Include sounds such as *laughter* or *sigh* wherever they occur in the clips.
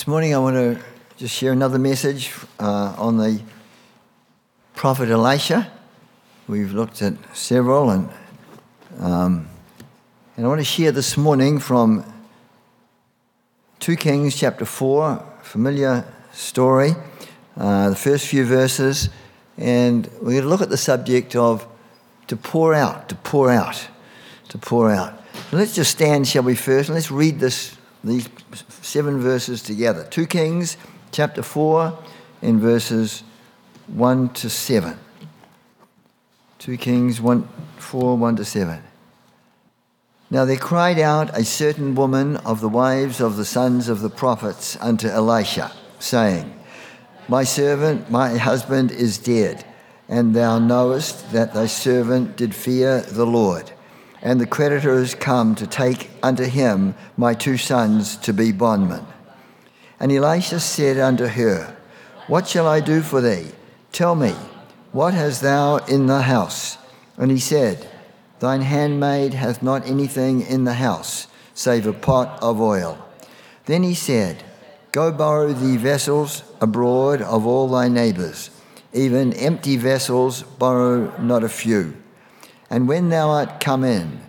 This morning I want to just share another message uh, on the prophet Elisha. We've looked at several, and, um, and I want to share this morning from 2 Kings chapter 4, familiar story, uh, the first few verses, and we're going to look at the subject of to pour out, to pour out, to pour out. Let's just stand, shall we, first, and let's read this, these seven verses together. 2 Kings chapter 4 and verses 1 to 7. 2 Kings 1, 4, 1 to 7. Now there cried out a certain woman of the wives of the sons of the prophets unto Elisha, saying, My servant, my husband is dead, and thou knowest that thy servant did fear the Lord and the creditors come to take unto him my two sons to be bondmen. And Elisha said unto her, What shall I do for thee? Tell me, what hast thou in the house? And he said, Thine handmaid hath not anything in the house, save a pot of oil. Then he said, Go borrow thee vessels abroad of all thy neighbours, even empty vessels borrow not a few. And when thou art come in,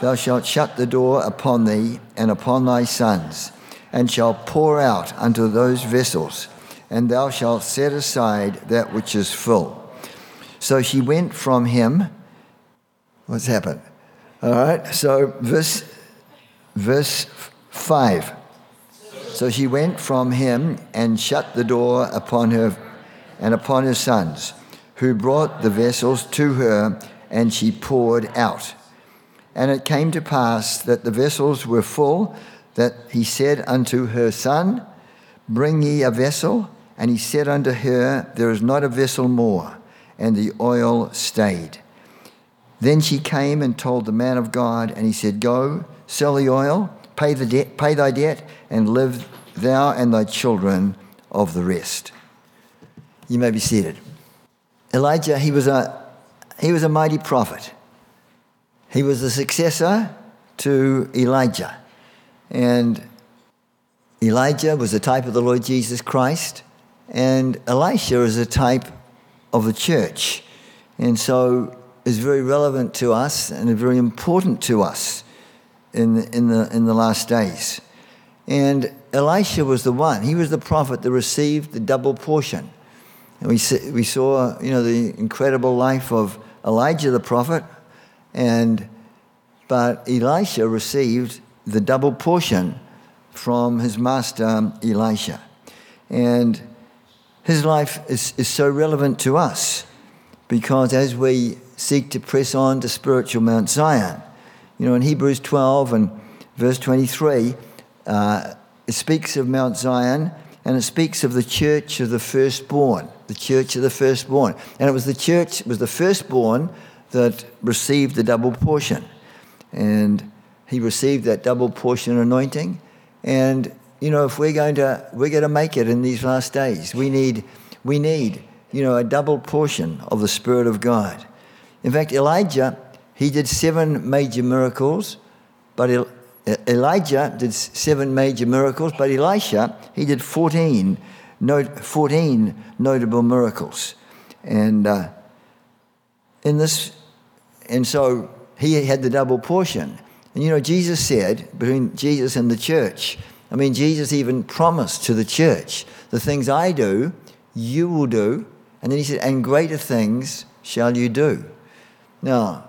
thou shalt shut the door upon thee and upon thy sons, and shalt pour out unto those vessels, and thou shalt set aside that which is full. So she went from him. What's happened? All right, so verse, verse 5. So she went from him and shut the door upon her and upon her sons, who brought the vessels to her and she poured out. And it came to pass that the vessels were full, that he said unto her son, Bring ye a vessel. And he said unto her, There is not a vessel more. And the oil stayed. Then she came and told the man of God, and he said, Go, sell the oil, pay, the debt, pay thy debt, and live thou and thy children of the rest. You may be seated. Elijah, he was a he was a mighty prophet. He was the successor to Elijah. And Elijah was a type of the Lord Jesus Christ, and Elisha is a type of the church. And so is very relevant to us and very important to us in the, in the, in the last days. And Elisha was the one. He was the prophet that received the double portion. And we, we saw, you know, the incredible life of Elijah the prophet, and but Elisha received the double portion from his master Elisha. And his life is, is so relevant to us because as we seek to press on to spiritual Mount Zion, you know, in Hebrews 12 and verse 23, uh, it speaks of Mount Zion and it speaks of the church of the firstborn the church of the firstborn. And it was the church, it was the firstborn that received the double portion. And he received that double portion anointing. And, you know, if we're going to, we're going to make it in these last days, we need, we need, you know, a double portion of the Spirit of God. In fact, Elijah, he did seven major miracles, but Elijah did seven major miracles, but Elisha, he did 14 14 notable miracles. And uh, in this, and so he had the double portion. And you know, Jesus said, between Jesus and the church, I mean, Jesus even promised to the church, the things I do, you will do. And then he said, and greater things shall you do. Now,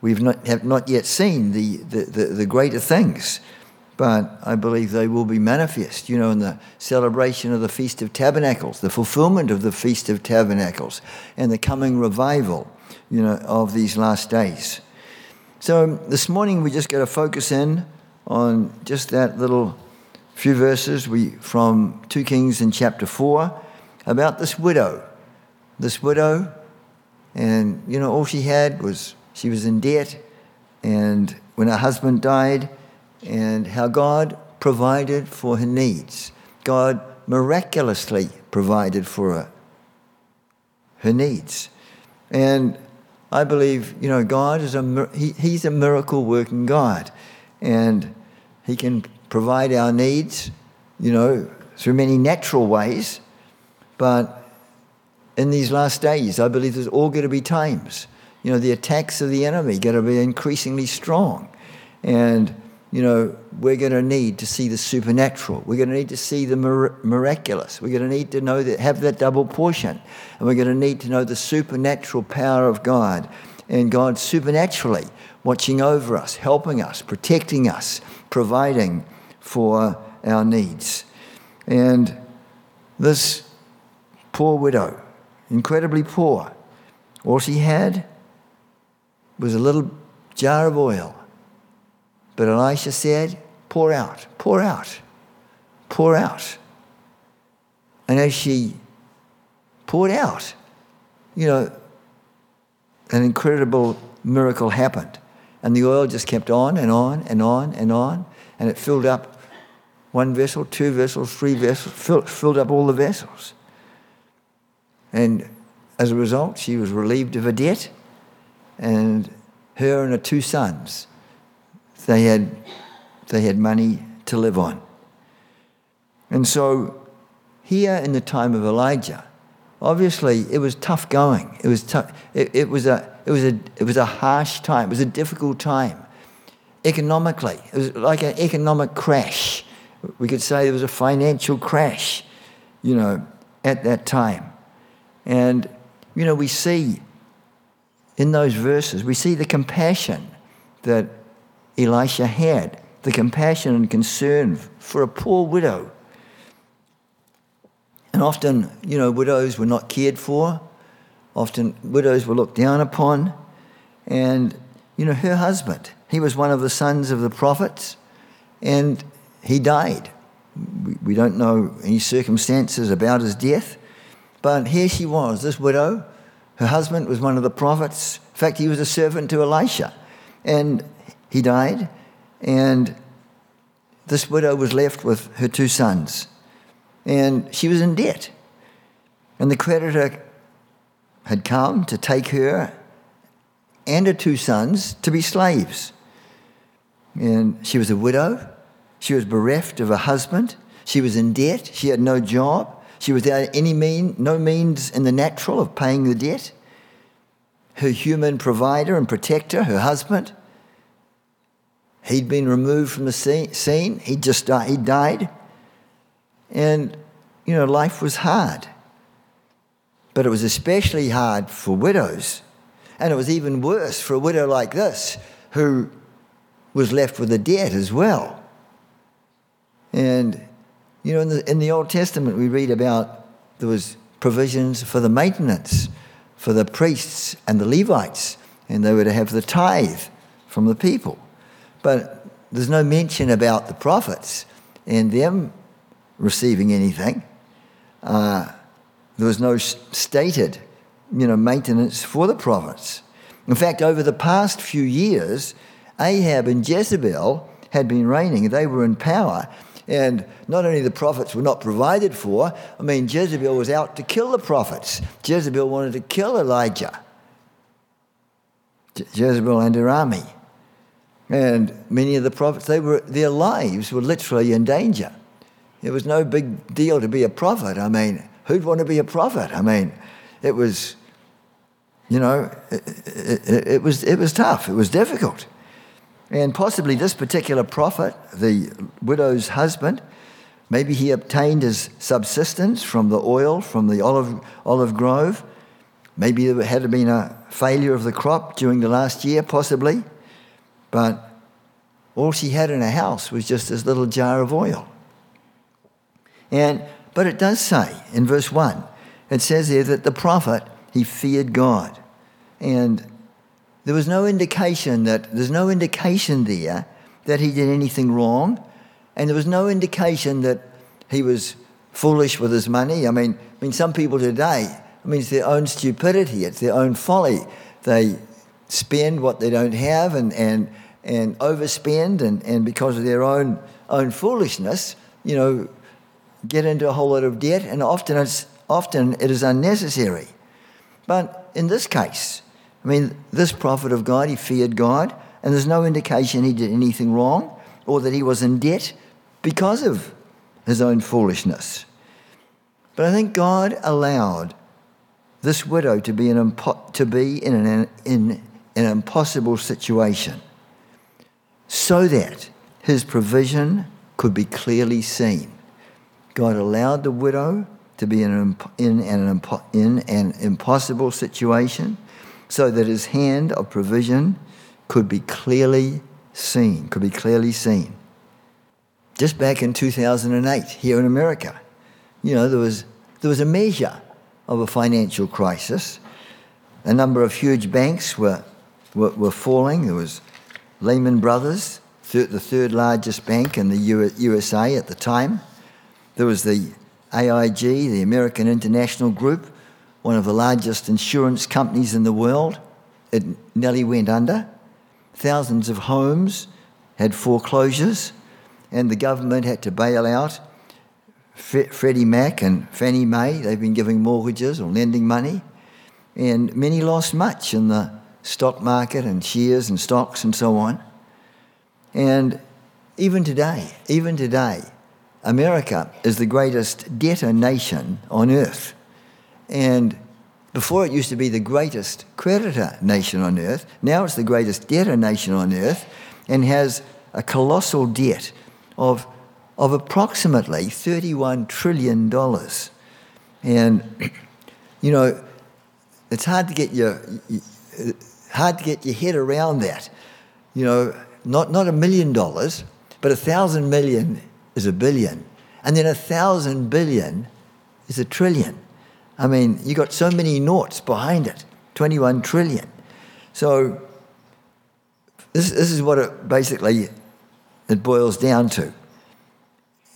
we've not, have not yet seen the, the, the, the greater things but I believe they will be manifest, you know, in the celebration of the Feast of Tabernacles, the fulfillment of the Feast of Tabernacles, and the coming revival, you know, of these last days. So this morning we just got to focus in on just that little few verses we, from 2 Kings in chapter 4 about this widow. This widow, and, you know, all she had was she was in debt, and when her husband died, and how God provided for her needs. God miraculously provided for her, her needs. And I believe, you know, God is a, he, he's a miracle working God. And he can provide our needs you know, through many natural ways. But in these last days, I believe there's all going to be times. You know, the attacks of the enemy are going to be increasingly strong. And, you know, we're going to need to see the supernatural. We're going to need to see the miraculous. We're going to need to know that, have that double portion. And we're going to need to know the supernatural power of God and God supernaturally watching over us, helping us, protecting us, providing for our needs. And this poor widow, incredibly poor, all she had was a little jar of oil. But Elisha said, Pour out, pour out, pour out. And as she poured out, you know, an incredible miracle happened. And the oil just kept on and on and on and on. And it filled up one vessel, two vessels, three vessels, filled, filled up all the vessels. And as a result, she was relieved of her debt. And her and her two sons, they had, they had money to live on. And so, here in the time of Elijah, obviously it was tough going. It was, tough, it, it, was a, it, was a, it was a harsh time. It was a difficult time. Economically, it was like an economic crash. We could say there was a financial crash, you know, at that time. And, you know, we see in those verses, we see the compassion that Elisha had, the compassion and concern for a poor widow and often, you know, widows were not cared for. Often, widows were looked down upon. And, you know, her husband, he was one of the sons of the prophets, and he died. We don't know any circumstances about his death, but here she was, this widow. Her husband was one of the prophets. In fact, he was a servant to Elisha, and he died. And this widow was left with her two sons and she was in debt. And the creditor had come to take her and her two sons to be slaves. And she was a widow. She was bereft of a husband. She was in debt. She had no job. She was without any mean, no means in the natural of paying the debt. Her human provider and protector, her husband, he'd been removed from the scene. He just died. He died. And, you know, life was hard. But it was especially hard for widows. And it was even worse for a widow like this, who was left with a debt as well. And, you know, in the, in the Old Testament, we read about there was provisions for the maintenance for the priests and the Levites, and they were to have the tithe from the people. But there's no mention about the prophets and them receiving anything. Uh, there was no stated, you know, maintenance for the prophets. In fact, over the past few years, Ahab and Jezebel had been reigning. They were in power. And not only the prophets were not provided for, I mean, Jezebel was out to kill the prophets. Jezebel wanted to kill Elijah. Je- Jezebel and her army. And many of the prophets, they were, their lives were literally in danger. It was no big deal to be a prophet. I mean, who'd want to be a prophet? I mean, it was, you know, it, it, it, was, it was tough. It was difficult. And possibly this particular prophet, the widow's husband, maybe he obtained his subsistence from the oil from the olive, olive grove. Maybe there had been a failure of the crop during the last year, possibly. But all she had in her house was just this little jar of oil. And, but it does say in verse 1, it says there that the prophet, he feared God. And there was no indication that, there's no indication there that he did anything wrong. And there was no indication that he was foolish with his money. I mean, I mean, some people today, I mean, it's their own stupidity, it's their own folly. They spend what they don't have and, and, and overspend, and, and because of their own, own foolishness, you know, get into a whole lot of debt, and often, it's, often it is unnecessary. But in this case, I mean, this prophet of God, he feared God, and there's no indication he did anything wrong or that he was in debt because of his own foolishness. But I think God allowed this widow to be, an to be in, an, in an impossible situation so that his provision could be clearly seen. God allowed the widow to be in an, in an, in an impossible situation so that his hand of provision could be clearly seen, could be clearly seen. Just back in 2008, here in America, you know, there was, there was a measure of a financial crisis. A number of huge banks were, were, were falling. There was Lehman Brothers, the third largest bank in the USA at the time. There was the AIG, the American International Group, one of the largest insurance companies in the world. It nearly went under. Thousands of homes had foreclosures, and the government had to bail out Freddie Mac and Fannie Mae. They've been giving mortgages or lending money, and many lost much in the stock market and shares and stocks and so on. And even today, even today, America is the greatest debtor nation on earth. And before it used to be the greatest creditor nation on earth, now it's the greatest debtor nation on earth and has a colossal debt of, of approximately $31 trillion. And, *clears throat* you know, it's hard to get your, hard to get your head around that. You know, not, not a million dollars, but a thousand million is a billion. And then a thousand billion is a trillion. I mean, you got so many noughts behind it 21 trillion. So, this, this is what it basically it boils down to.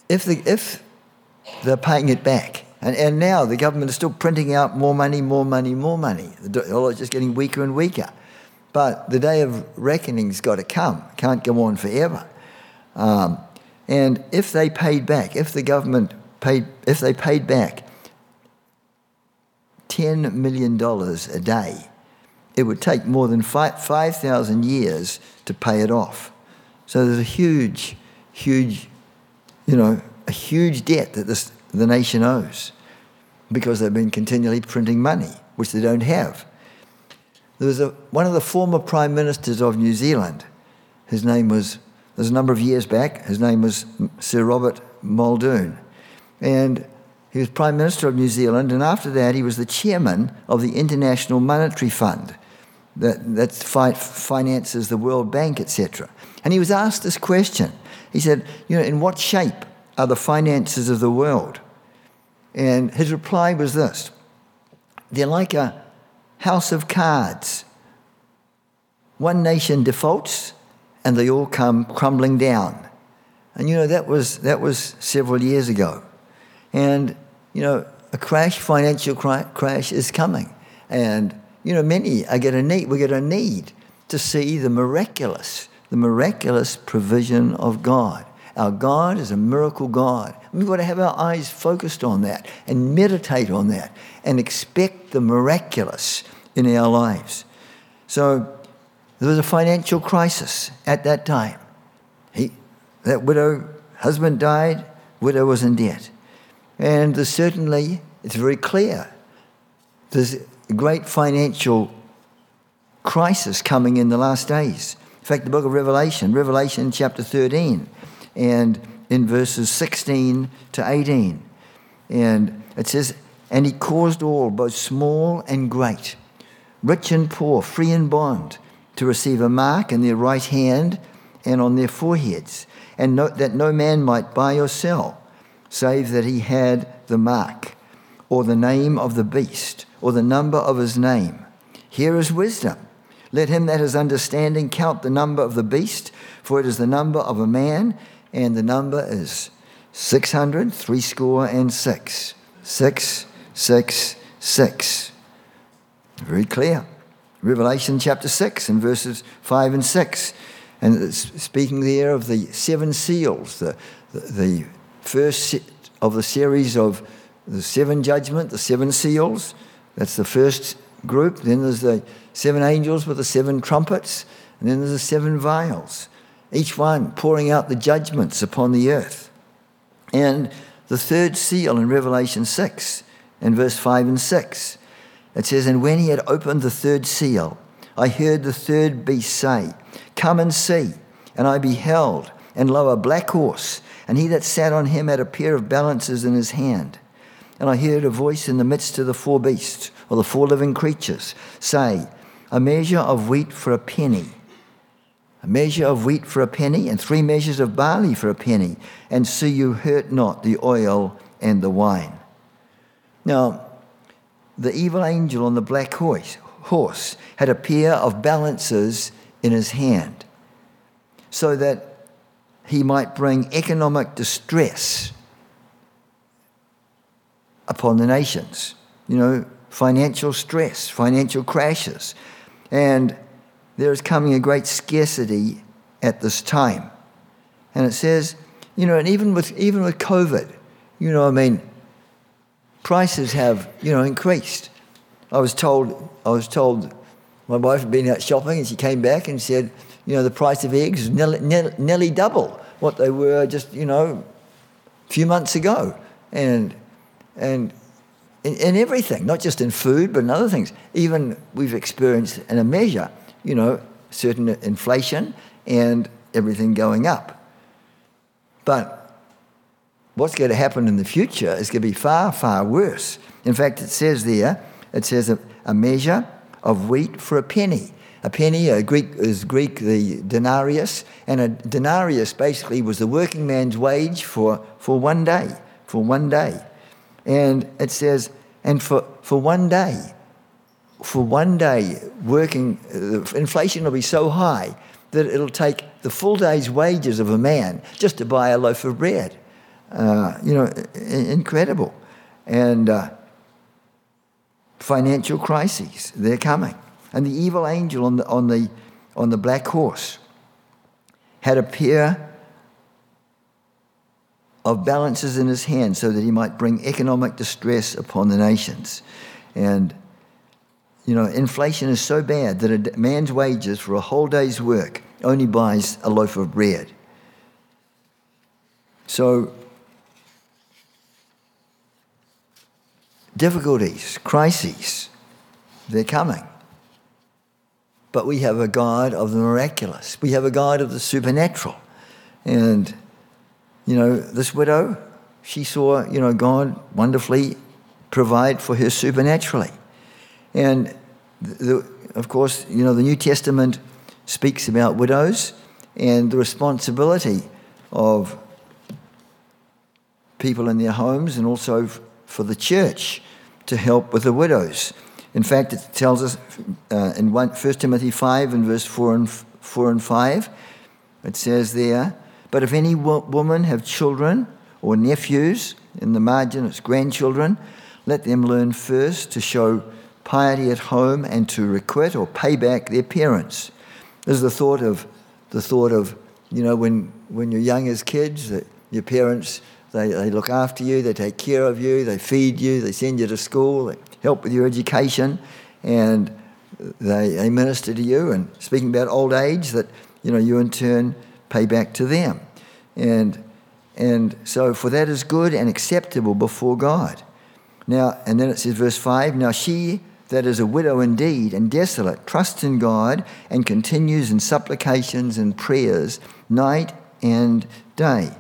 If, the, if they're paying it back, and, and now the government is still printing out more money, more money, more money. The dollar is just getting weaker and weaker. But the day of reckoning's got to come. Can't go on forever. Um, and if they paid back, if the government paid, if they paid back $10 million a day, it would take more than 5,000 years to pay it off. So there's a huge, huge, you know, a huge debt that this, the nation owes because they've been continually printing money, which they don't have. There was a, one of the former prime ministers of New Zealand. His name was, there's a number of years back, his name was Sir Robert Muldoon. And he was Prime Minister of New Zealand, and after that, he was the chairman of the International Monetary Fund that, that fi- finances the World Bank, etc. And he was asked this question. He said, You know, in what shape are the finances of the world? And his reply was this They're like a house of cards. One nation defaults and they all come crumbling down. And you know, that was, that was several years ago. And, you know, a crash, financial crash is coming. And, you know, many are going to need, we're going to need to see the miraculous, the miraculous provision of God. Our God is a miracle God. We've got to have our eyes focused on that and meditate on that and expect the miraculous in our lives. So there was a financial crisis at that time. He, that widow, husband died, widow was in debt. And certainly, it's very clear, there's a great financial crisis coming in the last days. In fact, the book of Revelation, Revelation chapter 13, and in verses 16 to 18. And it says, And he caused all, both small and great, rich and poor, free and bond, to receive a mark in their right hand and on their foreheads, and no, that no man might buy or sell, save that he had the mark, or the name of the beast, or the number of his name. Here is wisdom. Let him that has understanding count the number of the beast, for it is the number of a man, and the number is 600, three score and six. Six, six, six. Very clear. Revelation chapter 6 and verses 5 and 6. And it's speaking there of the seven seals, the, the, the first of the series of the seven judgment, the seven seals. That's the first group. Then there's the seven angels with the seven trumpets. And then there's the seven vials, each one pouring out the judgments upon the earth. And the third seal in Revelation 6, in verse 5 and 6, it says, And when he had opened the third seal, I heard the third beast say, Come and see. And I beheld, and lo, a black horse, and he that sat on him had a pair of balances in his hand. And I heard a voice in the midst of the four beasts, or the four living creatures, say, A measure of wheat for a penny a measure of wheat for a penny, and three measures of barley for a penny, and see you hurt not the oil and the wine. Now, the evil angel on the black horse, horse had a pair of balances in his hand, so that he might bring economic distress upon the nations. You know, financial stress, financial crashes. And there is coming a great scarcity at this time. And it says, you know, and even with even with COVID, you know, I mean, prices have, you know, increased. I was told I was told my wife had been out shopping and she came back and said, you know, the price of eggs is nearly, nearly double what they were just, you know, a few months ago. And and in, in everything, not just in food, but in other things. Even we've experienced in a measure you know, certain inflation and everything going up. But what's going to happen in the future is going to be far, far worse. In fact, it says there, it says a, a measure of wheat for a penny. A penny a Greek, is Greek the denarius, and a denarius basically was the working man's wage for, for one day, for one day. And it says, and for, for one day, for one day working, inflation will be so high that it'll take the full day's wages of a man just to buy a loaf of bread. Uh, you know, incredible. And uh, financial crises, they're coming. And the evil angel on the, on the, on the black horse had a pair of balances in his hand so that he might bring economic distress upon the nations. And you know, inflation is so bad that a man's wages for a whole day's work only buys a loaf of bread. So, difficulties, crises, they're coming. But we have a God of the miraculous. We have a God of the supernatural. And, you know, this widow, she saw, you know, God wonderfully provide for her supernaturally. And the, of course, you know, the New Testament speaks about widows and the responsibility of people in their homes and also for the church to help with the widows. In fact, it tells us uh, in 1 Timothy 5 and verse 4 and, 4 and 5, it says there, But if any wo- woman have children or nephews, in the margin it's grandchildren, let them learn first to show piety at home and to requite or pay back their parents. There's the thought of the thought of, you know, when, when you're young as kids, that your parents, they, they look after you, they take care of you, they feed you, they send you to school, they help with your education, and they, they minister to you. And speaking about old age, that, you know, you in turn pay back to them. And, and so, for that is good and acceptable before God. Now, and then it says, verse 5 Now she that is a widow indeed and desolate, trusts in God and continues in supplications and prayers night and day.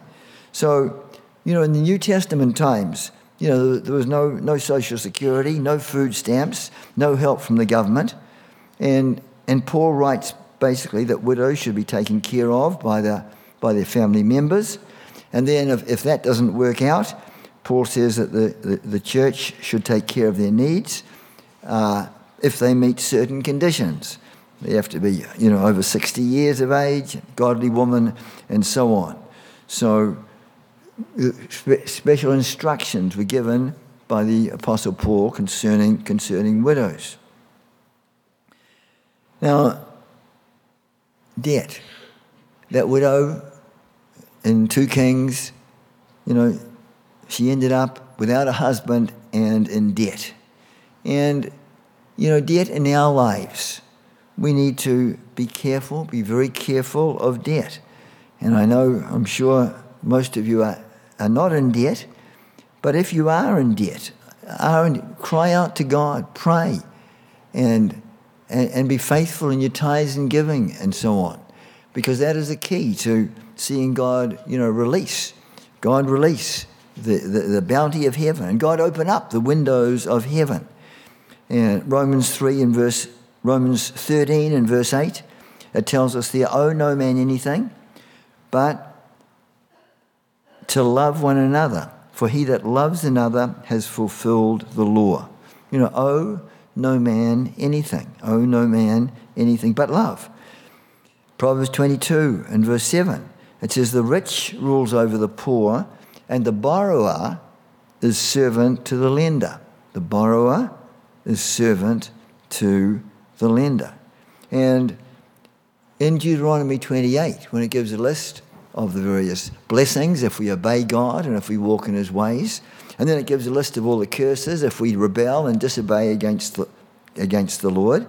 So, you know, in the New Testament times, you know, there was no, no social security, no food stamps, no help from the government. And, and Paul writes basically that widows should be taken care of by, the, by their family members. And then if, if that doesn't work out, Paul says that the, the, the church should take care of their needs uh, if they meet certain conditions. They have to be, you know, over 60 years of age, godly woman, and so on. So, uh, spe- special instructions were given by the Apostle Paul concerning, concerning widows. Now, debt. That widow in 2 Kings, you know, she ended up without a husband and in debt. And, you know, debt in our lives, we need to be careful, be very careful of debt. And I know, I'm sure most of you are, are not in debt, but if you are in debt, are in, cry out to God, pray, and, and, and be faithful in your tithes and giving and so on. Because that is the key to seeing God, you know, release. God release the, the, the bounty of heaven. And God open up the windows of heaven. And Romans 3 and verse Romans 13 and verse 8, it tells us there owe no man anything, but to love one another. For he that loves another has fulfilled the law. You know, owe no man anything. Owe no man anything but love. Proverbs 22 and verse 7, it says, The rich rules over the poor, and the borrower is servant to the lender. The borrower is servant to the lender. And in Deuteronomy 28, when it gives a list of the various blessings if we obey God and if we walk in His ways, and then it gives a list of all the curses if we rebel and disobey against the, against the Lord.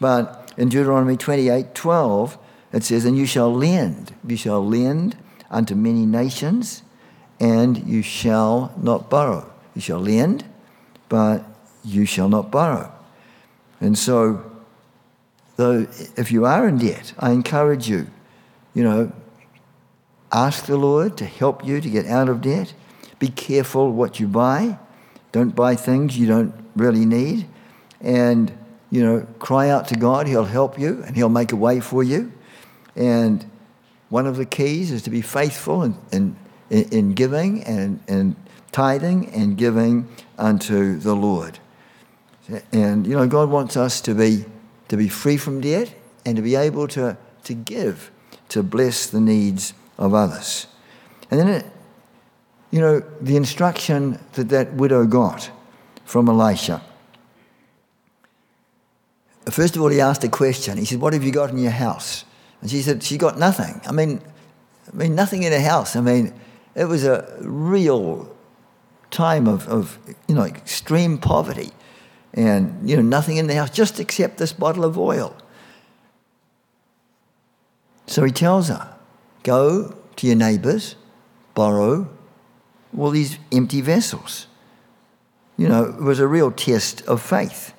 But in Deuteronomy 28 12, it says, And you shall lend, you shall lend unto many nations, and you shall not borrow. You shall lend, but you shall not borrow. And so Though, if you are in debt, I encourage you, you know, ask the Lord to help you to get out of debt. Be careful what you buy. Don't buy things you don't really need. And, you know, cry out to God. He'll help you and He'll make a way for you. And one of the keys is to be faithful in, in, in giving and, and tithing and giving unto the Lord. And, you know, God wants us to be to be free from debt, and to be able to, to give, to bless the needs of others. And then, it, you know, the instruction that that widow got from Elisha. First of all, he asked a question. He said, What have you got in your house? And she said, She got nothing. I mean, I mean, nothing in her house. I mean, it was a real time of, of you know, extreme poverty and you know nothing in the house just except this bottle of oil. So he tells her, go to your neighbors, borrow all these empty vessels. You know, it was a real test of faith.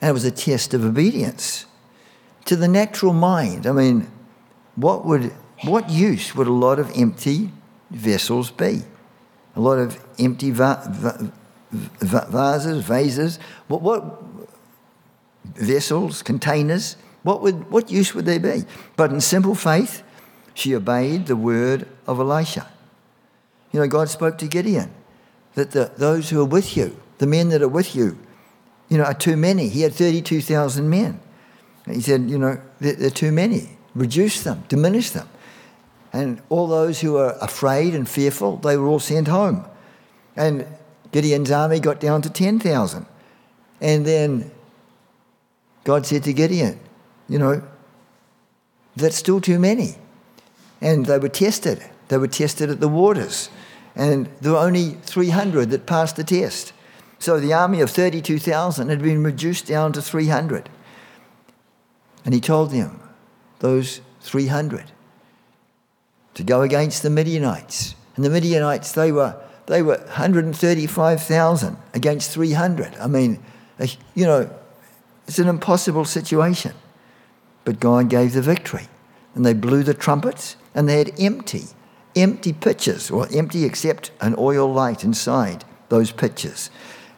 And it was a test of obedience. To the natural mind, I mean, what would what use would a lot of empty vessels be? A lot of empty va- va- vases, vases, what, what vessels, containers, what, would, what use would they be? But in simple faith, she obeyed the word of Elisha. You know, God spoke to Gideon that the, those who are with you, the men that are with you, you know, are too many. He had 32,000 men. He said, you know, they're, they're too many. Reduce them, diminish them. And all those who are afraid and fearful, they were all sent home. And Gideon's army got down to 10,000. And then God said to Gideon, you know, that's still too many. And they were tested. They were tested at the waters. And there were only 300 that passed the test. So the army of 32,000 had been reduced down to 300. And he told them, those 300, to go against the Midianites. And the Midianites, they were they were 135,000 against 300. I mean, you know, it's an impossible situation. But God gave the victory. And they blew the trumpets, and they had empty, empty pitchers, or empty except an oil light inside those pitchers.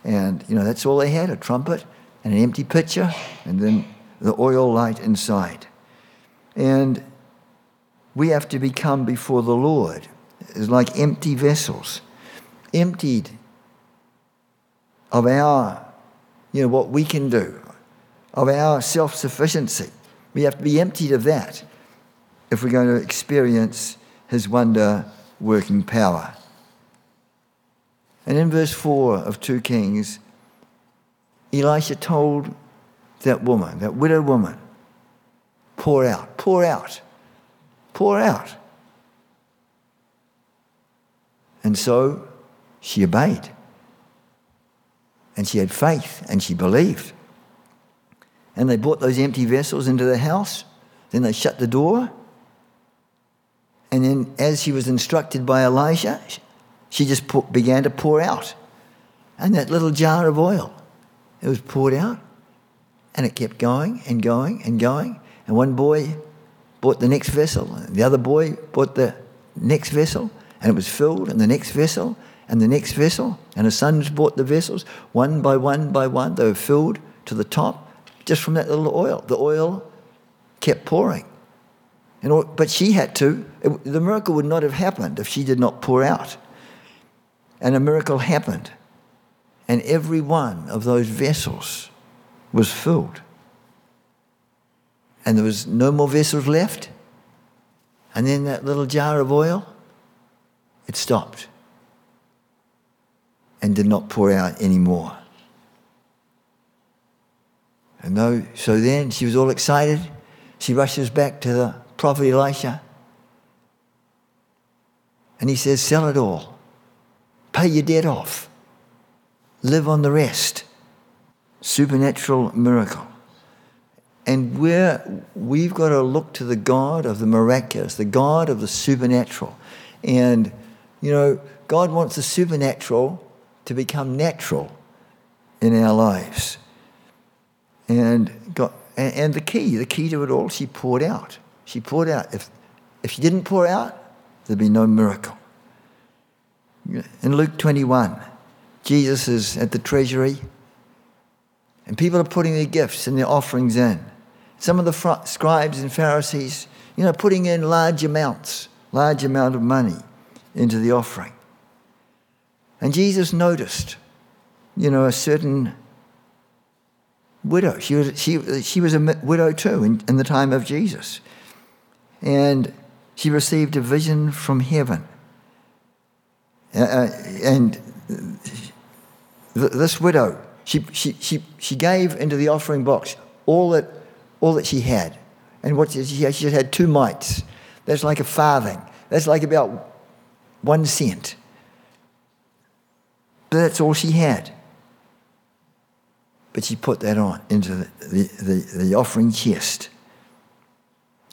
And, you know, that's all they had a trumpet and an empty pitcher, and then the oil light inside. And we have to become before the Lord. It's like empty vessels emptied of our, you know, what we can do, of our self sufficiency. We have to be emptied of that if we're going to experience His wonder working power. And in verse 4 of 2 Kings, Elisha told that woman, that widow woman, pour out, pour out, pour out. And so she obeyed. And she had faith and she believed. And they brought those empty vessels into the house. Then they shut the door. And then, as she was instructed by Elijah, she just put, began to pour out. And that little jar of oil, it was poured out. And it kept going and going and going. And one boy bought the next vessel, and the other boy bought the next vessel, and it was filled, and the next vessel, and the next vessel. And his sons bought the vessels, one by one by one. They were filled to the top just from that little oil. The oil kept pouring. And, but she had to. It, the miracle would not have happened if she did not pour out. And a miracle happened. And every one of those vessels was filled. And there was no more vessels left. And then that little jar of oil, it stopped and did not pour out anymore. And though, so then she was all excited. She rushes back to the prophet Elisha. And he says, Sell it all. Pay your debt off. Live on the rest. Supernatural miracle. And we're, we've got to look to the God of the miraculous, the God of the supernatural. And, you know, God wants the supernatural to become natural in our lives. And, got, and, the key, the key to it all, she poured out. She poured out. If, if she didn't pour out, there'd be no miracle. In Luke 21, Jesus is at the treasury, and people are putting their gifts and their offerings in. Some of the fr- scribes and Pharisees, you know, putting in large amounts, large amount of money into the offering. And Jesus noticed, you know, a certain widow. She was, she, she was a widow too in, in the time of Jesus. And she received a vision from heaven. Uh, and th- this widow, she, she, she, she gave into the offering box all that, all that she had. And what she, had, she had two mites. That's like a farthing. That's like about one cent. That's all she had. But she put that on into the, the, the, the offering chest.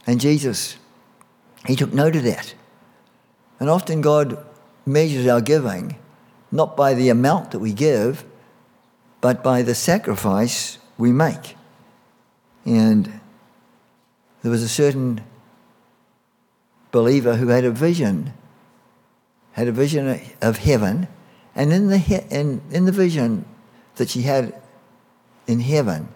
And Jesus, he took note of that. And often God measures our giving not by the amount that we give, but by the sacrifice we make. And there was a certain believer who had a vision, had a vision of heaven, and in the, in, in the vision that she had in heaven,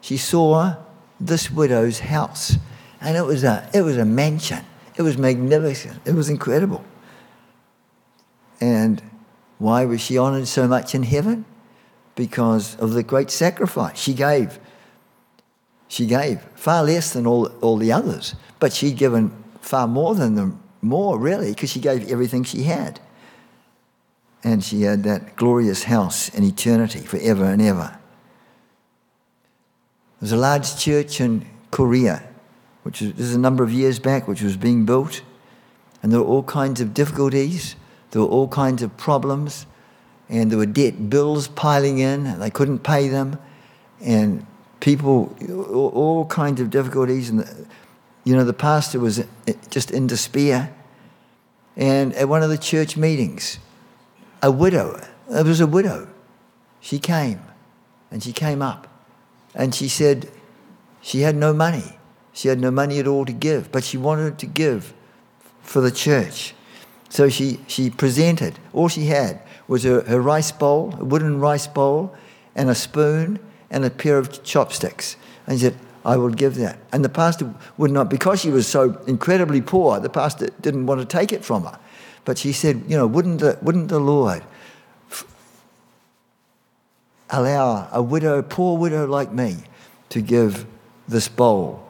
she saw this widow's house. And it was a, it was a mansion. It was magnificent. It was incredible. And why was she honored so much in heaven? Because of the great sacrifice she gave. She gave far less than all, all the others, but she'd given far more than them, more really, because she gave everything she had. And she had that glorious house in eternity forever and ever. There's a large church in Korea, which is, this is a number of years back, which was being built, and there were all kinds of difficulties, there were all kinds of problems, and there were debt bills piling in, and they couldn't pay them, and people, all kinds of difficulties, and the, you know the pastor was just in despair. And at one of the church meetings, a widow, it was a widow, she came, and she came up and she said she had no money. She had no money at all to give, but she wanted to give for the church. So she, she presented. All she had was her, her rice bowl, a wooden rice bowl, and a spoon and a pair of chopsticks. And she said, I will give that. And the pastor would not, because she was so incredibly poor, the pastor didn't want to take it from her. But she said, you know, wouldn't the, wouldn't the Lord allow a widow, poor widow like me, to give this bowl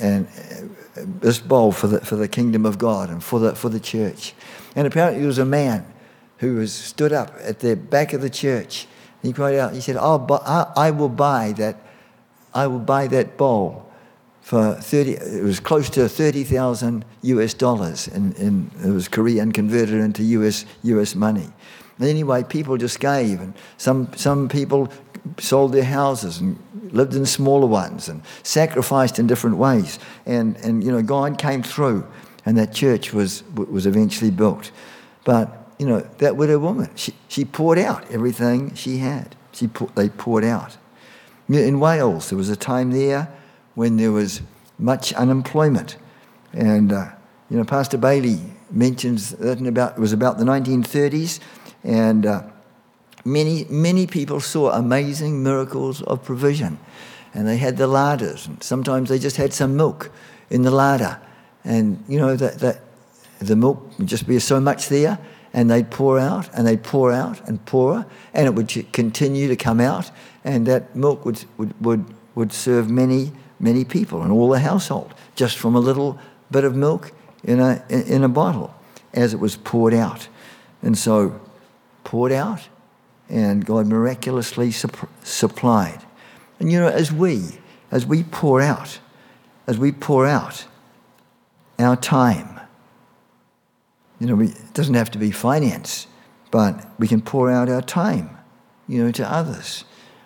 and uh, this bowl for the, for the kingdom of God and for the, for the church. And apparently there was a man who was stood up at the back of the church. He cried out, he said, I'll buy, I, I will buy that, I will buy that bowl for 30, it was close to 30,000 US dollars. And, and it was Korean converted into US, US money. Anyway, people just gave, and some, some people sold their houses and lived in smaller ones and sacrificed in different ways. And, and you know, God came through, and that church was, was eventually built. But you know, that widow woman. She, she poured out everything she had. She pour, they poured out. In Wales, there was a time there when there was much unemployment. And, uh, you know, Pastor Bailey mentions that in about, it was about the 1930s, and uh, many, many people saw amazing miracles of provision. And they had the larders, and sometimes they just had some milk in the larder. And, you know, that, that the milk would just be so much there, and they'd pour out, and they'd pour out and pour, and it would continue to come out, and that milk would, would, would, would serve many, many people and all the household, just from a little bit of milk in a, in a bottle as it was poured out. And so, poured out, and God miraculously supp- supplied. And you know, as we, as we pour out, as we pour out our time, you know, we, it doesn't have to be finance, but we can pour out our time, you know, to others.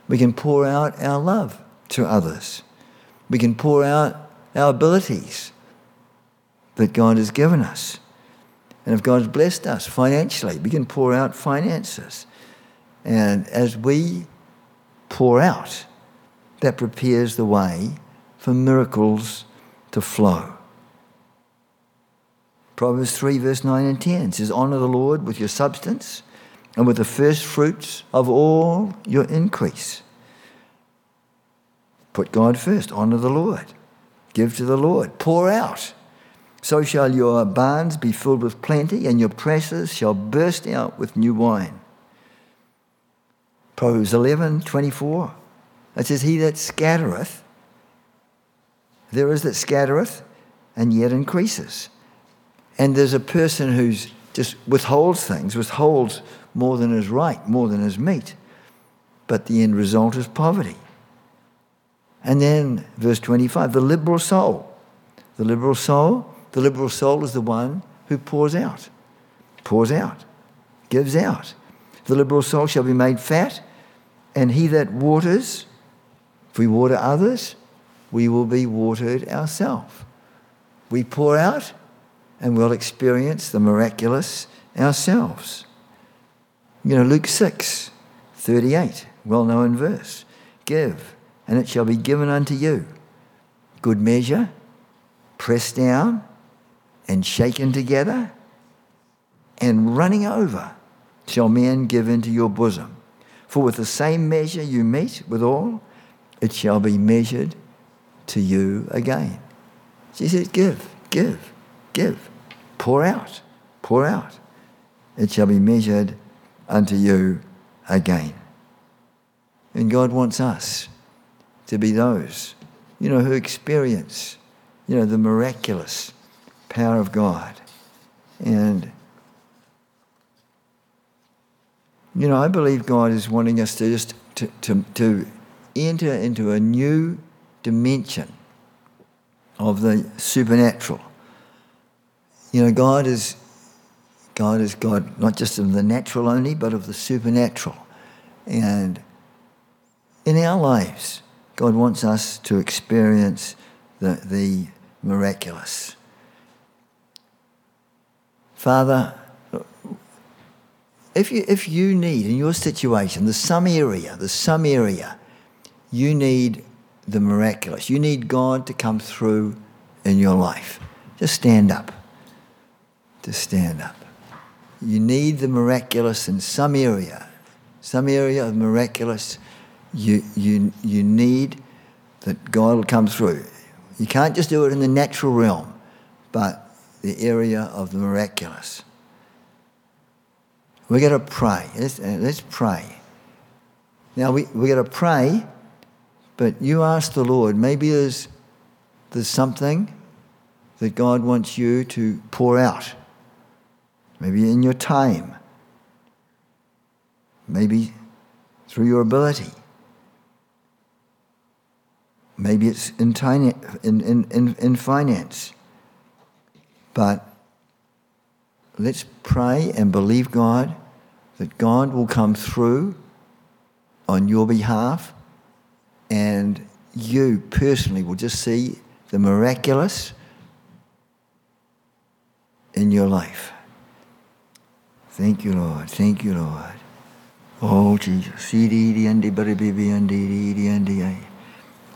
We can pour out our love to others. We can pour out our abilities that God has given us. And if God's blessed us financially, we can pour out finances. And as we pour out, that prepares the way for miracles to flow. Proverbs 3, verse 9 and 10 says, Honor the Lord with your substance and with the first fruits of all your increase. Put God first, honor the Lord, give to the Lord, pour out. So shall your barns be filled with plenty, and your presses shall burst out with new wine. Proverbs 11, 24. It says, He that scattereth, there is that scattereth and yet increases. And there's a person who's just withholds things, withholds more than is right, more than is meet. But the end result is poverty. And then verse 25, the liberal soul. The liberal soul, the liberal soul is the one who pours out, pours out, gives out. The liberal soul shall be made fat, and he that waters, if we water others, we will be watered ourselves. We pour out, and we'll experience the miraculous ourselves. You know, Luke 6, 38, well known verse. Give, and it shall be given unto you. Good measure, pressed down, and shaken together, and running over, shall men give into your bosom. For with the same measure you mete withal, it shall be measured to you again. She says, Give, give, give. Pour out, pour out. It shall be measured unto you again. And God wants us to be those, you know, who experience, you know, the miraculous power of God. And You know, I believe God is wanting us to just to, to, to enter into a new dimension of the supernatural. You know, God is God is God not just of the natural only, but of the supernatural. And in our lives, God wants us to experience the, the miraculous. Father, if you, if you need, in your situation, there's some area, there's some area, you need the miraculous. You need God to come through in your life. Just stand up. Just stand up. You need the miraculous in some area, some area of miraculous. You, you, you need that God will come through. You can't just do it in the natural realm, but the area of the miraculous. We're going to pray. Let's, uh, let's pray. Now, we, we're going to pray, but you ask the Lord. Maybe there's, there's something that God wants you to pour out. Maybe in your time. Maybe through your ability. Maybe it's in, tiny, in, in, in, in finance. But let's pray and believe God that God will come through on your behalf and you personally will just see the miraculous in your life. Thank you, Lord. Thank you, Lord. Oh, Jesus.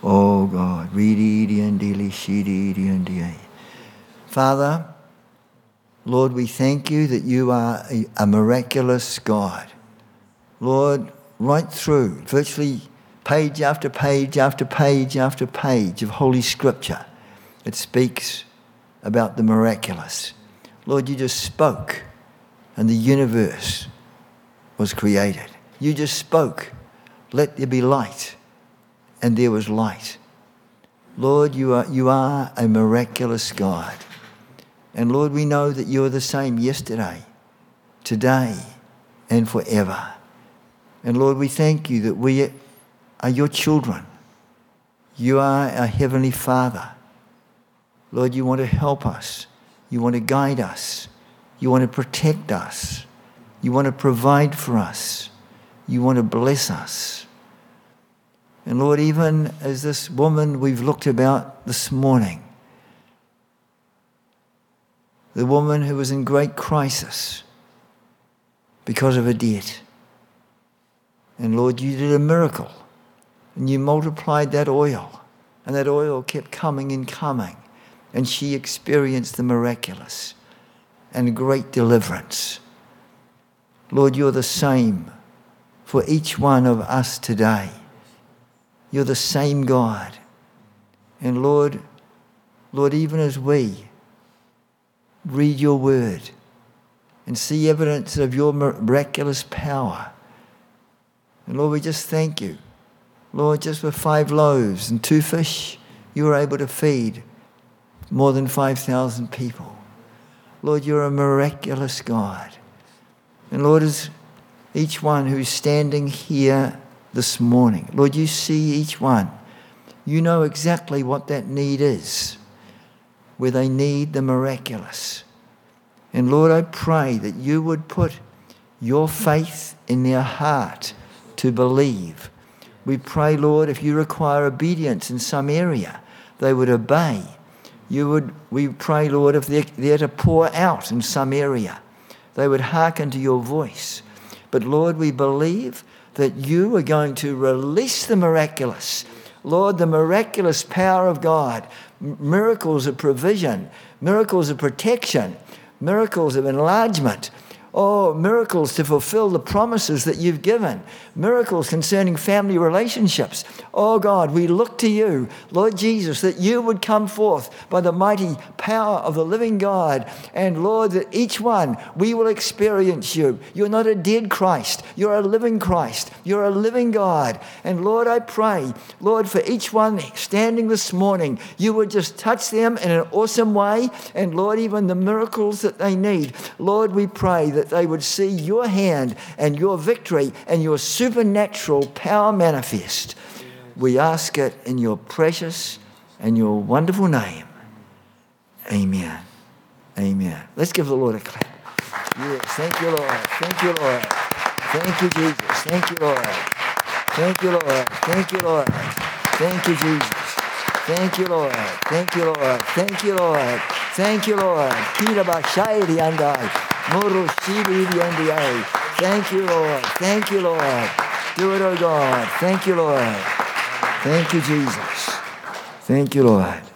Oh, God. Father, Lord, we thank you that you are a, miraculous God. Lord, right through, virtually page after page after page after page of Holy Scripture, it speaks about the miraculous. Lord, you just spoke and the universe was created. You just spoke, let there be light, and there was light. Lord, you are, you are a miraculous God. And Lord, we know that you are the same yesterday, today, and forever. And Lord, we thank you that we are your children. You are our Heavenly Father. Lord, you want to help us. You want to guide us. You want to protect us. You want to provide for us. You want to bless us. And Lord, even as this woman we've looked about this morning, the woman who was in great crisis because of a debt. And Lord, you did a miracle and you multiplied that oil, and that oil kept coming and coming, and she experienced the miraculous and great deliverance. Lord, you're the same for each one of us today. You're the same God. And Lord, Lord, even as we read your word and see evidence of your miraculous power, and Lord, we just thank you. Lord, just with five loaves and two fish, you were able to feed more than 5,000 people. Lord, you're a miraculous God. And Lord, as each one who's standing here this morning, Lord, you see each one. You know exactly what that need is, where they need the miraculous. And Lord, I pray that you would put your faith in their heart to believe. We pray, Lord, if you require obedience in some area, they would obey you would, we pray, Lord, if they're, they're to pour out in some area, they would hearken to your voice. But Lord, we believe that you are going to release the miraculous. Lord, the miraculous power of God, miracles of provision, miracles of protection, miracles of enlargement, Oh, miracles to fulfill the promises that you've given. Miracles concerning family relationships. Oh God, we look to you, Lord Jesus, that you would come forth by the mighty power of the living God. And Lord, that each one we will experience you. You're not a dead Christ, you're a living Christ. You're a living God. And Lord, I pray, Lord, for each one standing this morning, you would just touch them in an awesome way. And Lord, even the miracles that they need. Lord, we pray that they would see your hand and your victory and your supernatural power manifest. We ask it in your precious and your wonderful name. Amen. Amen. Let's give the Lord a clap. Yes, thank you, Lord. Thank you, Lord. Thank you, Jesus. Thank you, Lord. Thank you, Lord. Thank you, Lord. Thank you, Jesus. Thank you, Lord. Thank you, Lord. Thank you, Lord. Thank you, Lord. Kira Bashairi andai. Thank you, Lord. Thank you, Lord. Do it, oh God. Thank you, Lord. Thank you, Jesus. Thank you, Lord.